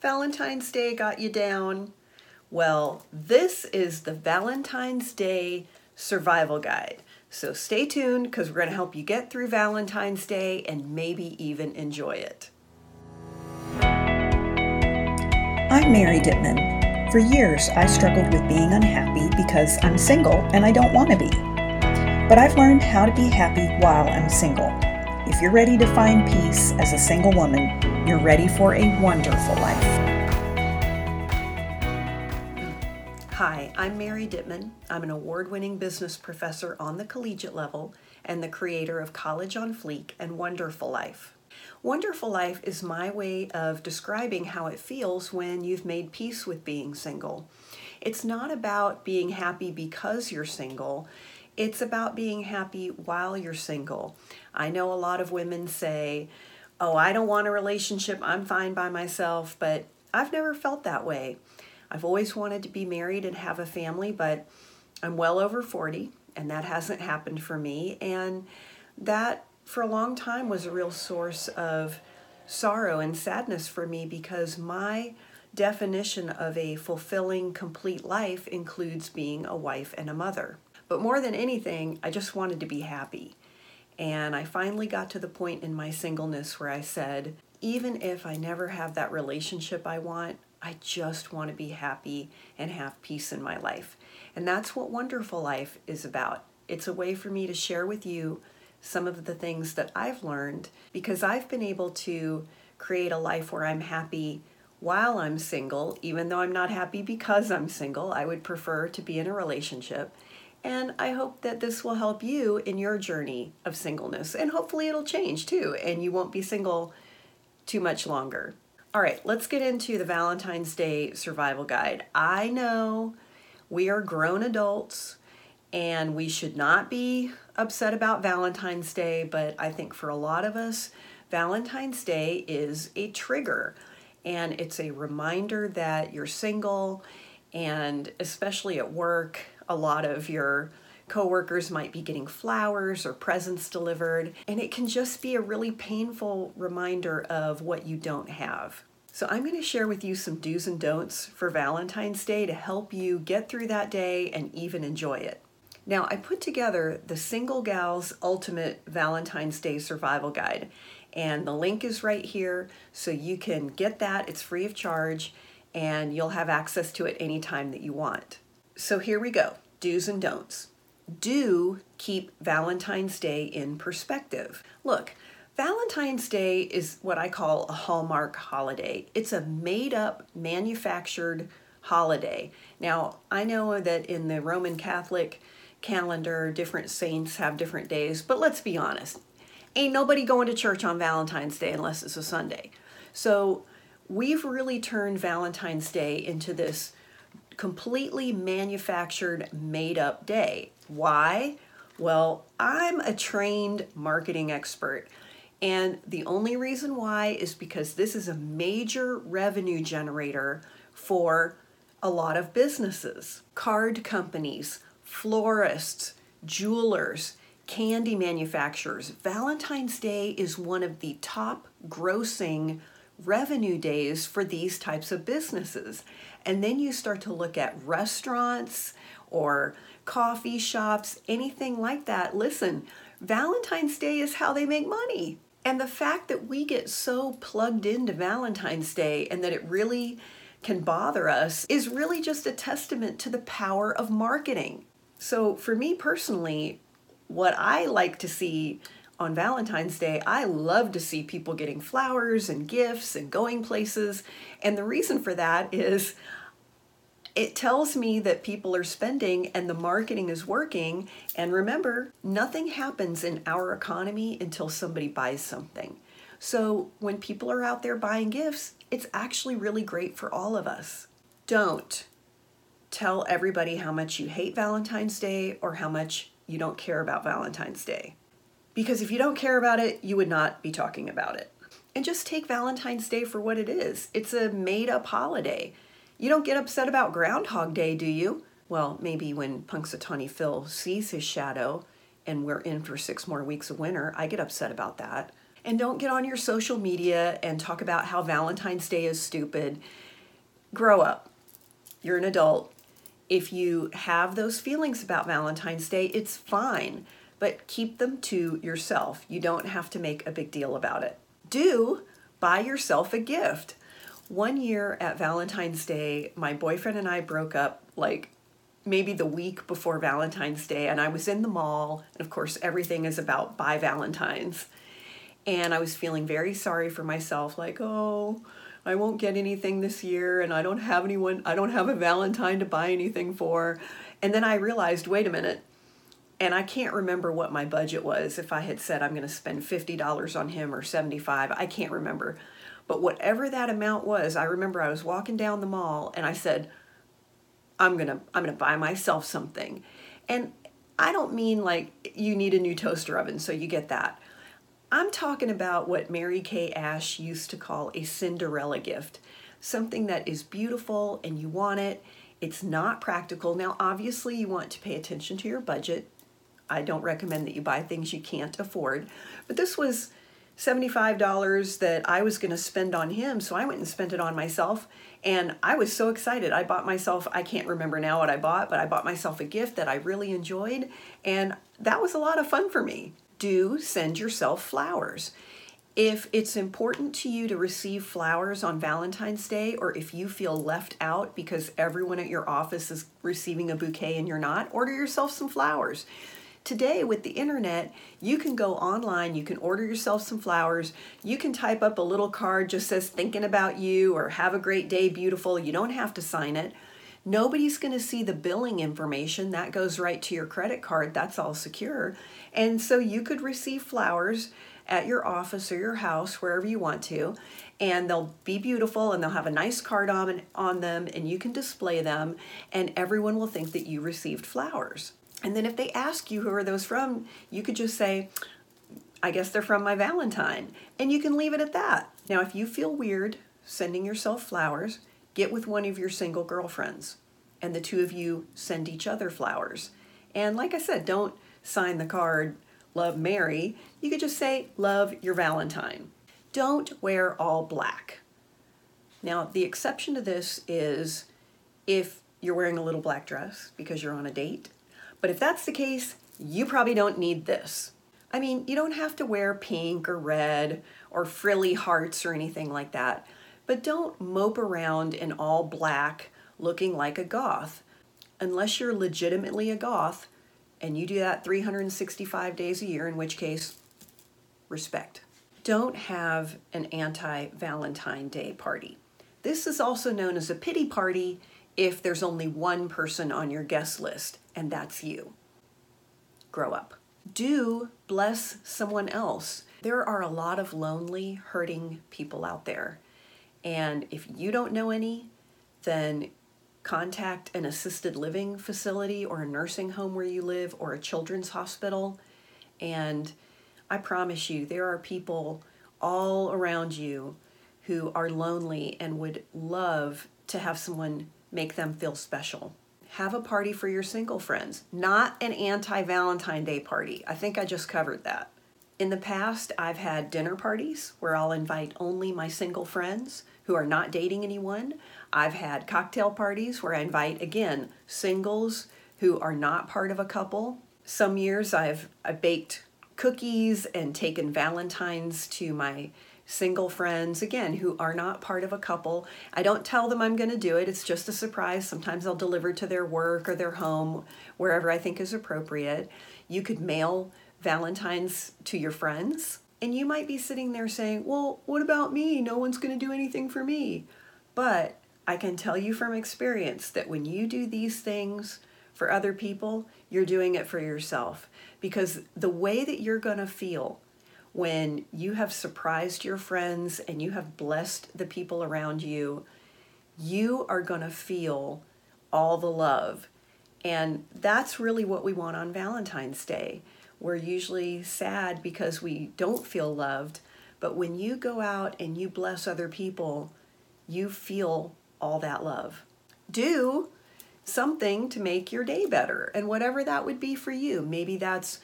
Valentine's Day got you down? Well, this is the Valentine's Day Survival Guide. So stay tuned because we're going to help you get through Valentine's Day and maybe even enjoy it. I'm Mary Dittman. For years, I struggled with being unhappy because I'm single and I don't want to be. But I've learned how to be happy while I'm single. If you're ready to find peace as a single woman, you're ready for a wonderful life. Hi, I'm Mary Dittman. I'm an award winning business professor on the collegiate level and the creator of College on Fleek and Wonderful Life. Wonderful Life is my way of describing how it feels when you've made peace with being single. It's not about being happy because you're single, it's about being happy while you're single. I know a lot of women say, Oh, I don't want a relationship, I'm fine by myself, but I've never felt that way. I've always wanted to be married and have a family, but I'm well over 40 and that hasn't happened for me. And that for a long time was a real source of sorrow and sadness for me because my definition of a fulfilling, complete life includes being a wife and a mother. But more than anything, I just wanted to be happy. And I finally got to the point in my singleness where I said, even if I never have that relationship I want, I just want to be happy and have peace in my life. And that's what Wonderful Life is about. It's a way for me to share with you some of the things that I've learned because I've been able to create a life where I'm happy while I'm single, even though I'm not happy because I'm single. I would prefer to be in a relationship. And I hope that this will help you in your journey of singleness. And hopefully it'll change too, and you won't be single too much longer. All right, let's get into the Valentine's Day survival guide. I know we are grown adults and we should not be upset about Valentine's Day, but I think for a lot of us, Valentine's Day is a trigger and it's a reminder that you're single and especially at work, a lot of your coworkers might be getting flowers or presents delivered and it can just be a really painful reminder of what you don't have. So, I'm going to share with you some do's and don'ts for Valentine's Day to help you get through that day and even enjoy it. Now, I put together the Single Gals Ultimate Valentine's Day Survival Guide, and the link is right here, so you can get that. It's free of charge, and you'll have access to it anytime that you want. So, here we go do's and don'ts. Do keep Valentine's Day in perspective. Look, Valentine's Day is what I call a Hallmark holiday. It's a made up, manufactured holiday. Now, I know that in the Roman Catholic calendar, different saints have different days, but let's be honest. Ain't nobody going to church on Valentine's Day unless it's a Sunday. So we've really turned Valentine's Day into this completely manufactured, made up day. Why? Well, I'm a trained marketing expert. And the only reason why is because this is a major revenue generator for a lot of businesses, card companies, florists, jewelers, candy manufacturers. Valentine's Day is one of the top grossing revenue days for these types of businesses. And then you start to look at restaurants or coffee shops, anything like that. Listen, Valentine's Day is how they make money. And the fact that we get so plugged into Valentine's Day and that it really can bother us is really just a testament to the power of marketing. So, for me personally, what I like to see on Valentine's Day, I love to see people getting flowers and gifts and going places. And the reason for that is it tells me that people are spending and the marketing is working. And remember, nothing happens in our economy until somebody buys something. So when people are out there buying gifts, it's actually really great for all of us. Don't tell everybody how much you hate Valentine's Day or how much you don't care about Valentine's Day. Because if you don't care about it, you would not be talking about it. And just take Valentine's Day for what it is it's a made up holiday. You don't get upset about Groundhog Day, do you? Well, maybe when Punxsutawney Phil sees his shadow and we're in for six more weeks of winter, I get upset about that. And don't get on your social media and talk about how Valentine's Day is stupid. Grow up. You're an adult. If you have those feelings about Valentine's Day, it's fine, but keep them to yourself. You don't have to make a big deal about it. Do buy yourself a gift. One year at Valentine's Day, my boyfriend and I broke up like maybe the week before Valentine's Day, and I was in the mall. And of course, everything is about buy Valentine's. And I was feeling very sorry for myself, like, oh, I won't get anything this year, and I don't have anyone, I don't have a Valentine to buy anything for. And then I realized, wait a minute, and I can't remember what my budget was if I had said I'm going to spend $50 on him or 75. I can't remember. But whatever that amount was, I remember I was walking down the mall and I said, I'm going to I'm going to buy myself something. And I don't mean like you need a new toaster oven so you get that. I'm talking about what Mary Kay Ash used to call a Cinderella gift. Something that is beautiful and you want it. It's not practical. Now, obviously, you want to pay attention to your budget. I don't recommend that you buy things you can't afford. But this was $75 that I was going to spend on him, so I went and spent it on myself. And I was so excited. I bought myself, I can't remember now what I bought, but I bought myself a gift that I really enjoyed. And that was a lot of fun for me. Do send yourself flowers. If it's important to you to receive flowers on Valentine's Day, or if you feel left out because everyone at your office is receiving a bouquet and you're not, order yourself some flowers. Today, with the internet, you can go online, you can order yourself some flowers, you can type up a little card just says thinking about you or have a great day, beautiful. You don't have to sign it. Nobody's going to see the billing information. That goes right to your credit card. That's all secure. And so you could receive flowers at your office or your house, wherever you want to, and they'll be beautiful and they'll have a nice card on, on them, and you can display them, and everyone will think that you received flowers. And then if they ask you who are those from, you could just say, I guess they're from my Valentine. And you can leave it at that. Now, if you feel weird sending yourself flowers, get with one of your single girlfriends and the two of you send each other flowers. And like I said, don't sign the card, Love Mary. You could just say, Love your Valentine. Don't wear all black. Now, the exception to this is if you're wearing a little black dress because you're on a date but if that's the case, you probably don't need this. I mean, you don't have to wear pink or red or frilly hearts or anything like that, but don't mope around in all black looking like a goth. Unless you're legitimately a goth and you do that 365 days a year, in which case, respect. Don't have an anti Valentine Day party. This is also known as a pity party if there's only one person on your guest list, and that's you. Grow up. Do bless someone else. There are a lot of lonely, hurting people out there. And if you don't know any, then contact an assisted living facility or a nursing home where you live or a children's hospital. And I promise you, there are people all around you who are lonely and would love to have someone make them feel special. Have a party for your single friends, not an anti Valentine Day party. I think I just covered that. In the past, I've had dinner parties where I'll invite only my single friends who are not dating anyone. I've had cocktail parties where I invite, again, singles who are not part of a couple. Some years I've, I've baked cookies and taken Valentine's to my single friends, again, who are not part of a couple. I don't tell them I'm going to do it, it's just a surprise. Sometimes I'll deliver to their work or their home, wherever I think is appropriate. You could mail Valentine's to your friends. And you might be sitting there saying, Well, what about me? No one's going to do anything for me. But I can tell you from experience that when you do these things for other people, you're doing it for yourself. Because the way that you're going to feel when you have surprised your friends and you have blessed the people around you, you are going to feel all the love. And that's really what we want on Valentine's Day. We're usually sad because we don't feel loved, but when you go out and you bless other people, you feel all that love. Do something to make your day better, and whatever that would be for you. Maybe that's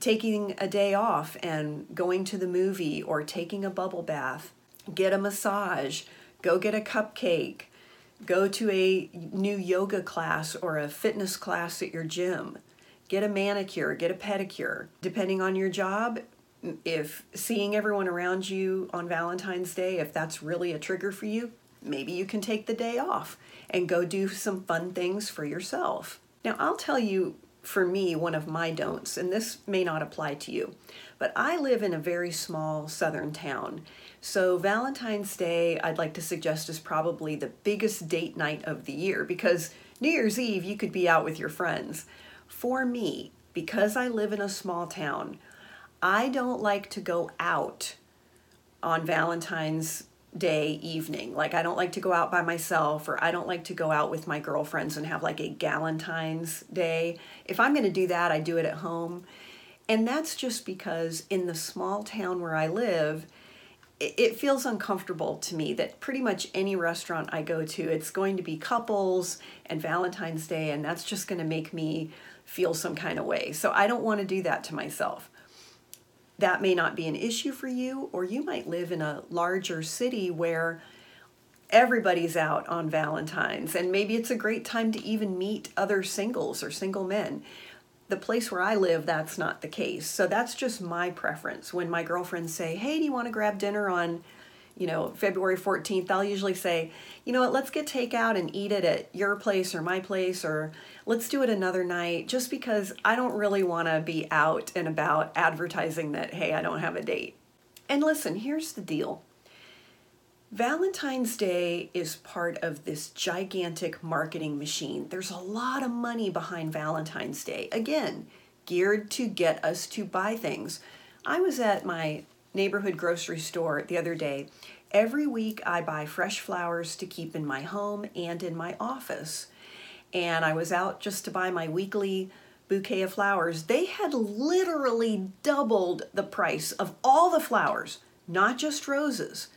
taking a day off and going to the movie or taking a bubble bath, get a massage, go get a cupcake, go to a new yoga class or a fitness class at your gym, get a manicure, get a pedicure. Depending on your job, if seeing everyone around you on Valentine's Day, if that's really a trigger for you, maybe you can take the day off and go do some fun things for yourself. Now, I'll tell you for me, one of my don'ts, and this may not apply to you, but I live in a very small southern town. So, Valentine's Day, I'd like to suggest, is probably the biggest date night of the year because New Year's Eve, you could be out with your friends. For me, because I live in a small town, I don't like to go out on Valentine's day evening. Like I don't like to go out by myself or I don't like to go out with my girlfriends and have like a Galentine's day. If I'm going to do that, I do it at home. And that's just because in the small town where I live, it feels uncomfortable to me that pretty much any restaurant I go to, it's going to be couples and Valentine's Day, and that's just going to make me feel some kind of way. So I don't want to do that to myself that may not be an issue for you, or you might live in a larger city where everybody's out on Valentine's, and maybe it's a great time to even meet other singles or single men. The place where I live, that's not the case. So that's just my preference. When my girlfriends say, Hey, do you want to grab dinner on you know, February 14th, I'll usually say, you know what, let's get takeout and eat it at your place or my place, or let's do it another night, just because I don't really want to be out and about advertising that, hey, I don't have a date. And listen, here's the deal Valentine's Day is part of this gigantic marketing machine. There's a lot of money behind Valentine's Day. Again, geared to get us to buy things. I was at my neighborhood grocery store the other day. Every week I buy fresh flowers to keep in my home and in my office. And I was out just to buy my weekly bouquet of flowers. They had literally doubled the price of all the flowers, not just roses.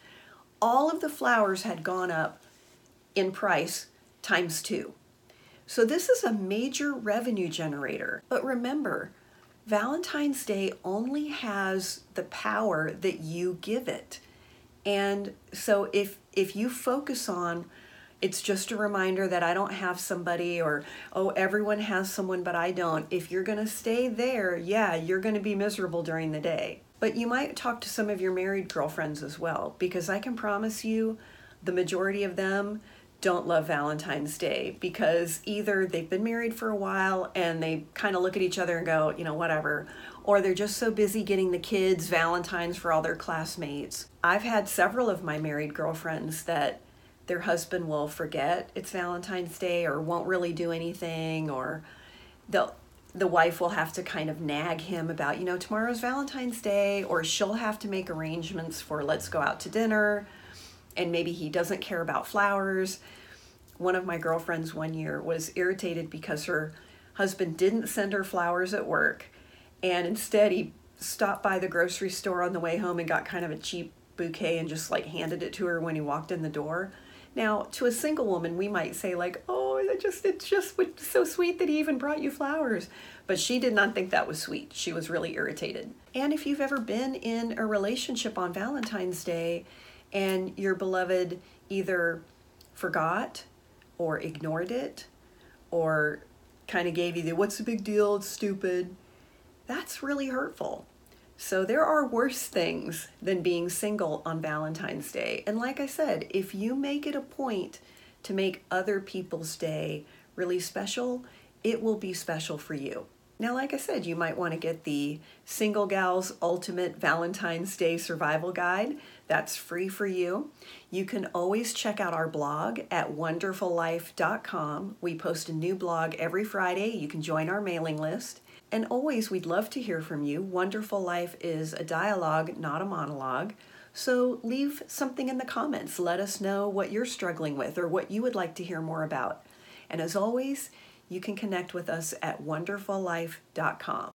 All of the flowers had gone up in price times two. So this is a major revenue generator. But remember, Valentine's Day only has the power that you give it. And so if if you focus on it's just a reminder that I don't have somebody or oh everyone has someone but I don't. If you're going to stay there, yeah, you're going to be miserable during the day. But you might talk to some of your married girlfriends as well because I can promise you the majority of them don't love Valentine's Day because either they've been married for a while and they kind of look at each other and go, you know, whatever, or they're just so busy getting the kids Valentine's for all their classmates. I've had several of my married girlfriends that their husband will forget it's Valentine's Day or won't really do anything or they'll the wife will have to kind of nag him about, you know, tomorrow's Valentine's Day, or she'll have to make arrangements for let's go out to dinner and maybe he doesn't care about flowers. One of my girlfriends one year was irritated because her husband didn't send her flowers at work and instead he stopped by the grocery store on the way home and got kind of a cheap bouquet and just like handed it to her when he walked in the door. Now, to a single woman, we might say like, "Oh, it just it's just was so sweet that he even brought you flowers." But she did not think that was sweet. She was really irritated. And if you've ever been in a relationship on Valentine's Day and your beloved either forgot or ignored it or kind of gave you the what's the big deal? It's stupid. That's really hurtful. So there are worse things than being single on valentine's day. And like i said if you make it a point to make other people's day really special it will be special for you now, like I said, you might want to get the Single Gals Ultimate Valentine's Day Survival Guide. That's free for you. You can always check out our blog at wonderfullife.com. We post a new blog every Friday. You can join our mailing list. And always, we'd love to hear from you. Wonderful Life is a dialogue, not a monologue. So leave something in the comments. Let us know what you're struggling with or what you would like to hear more about. And as always, you can connect with us at wonderfullife.com.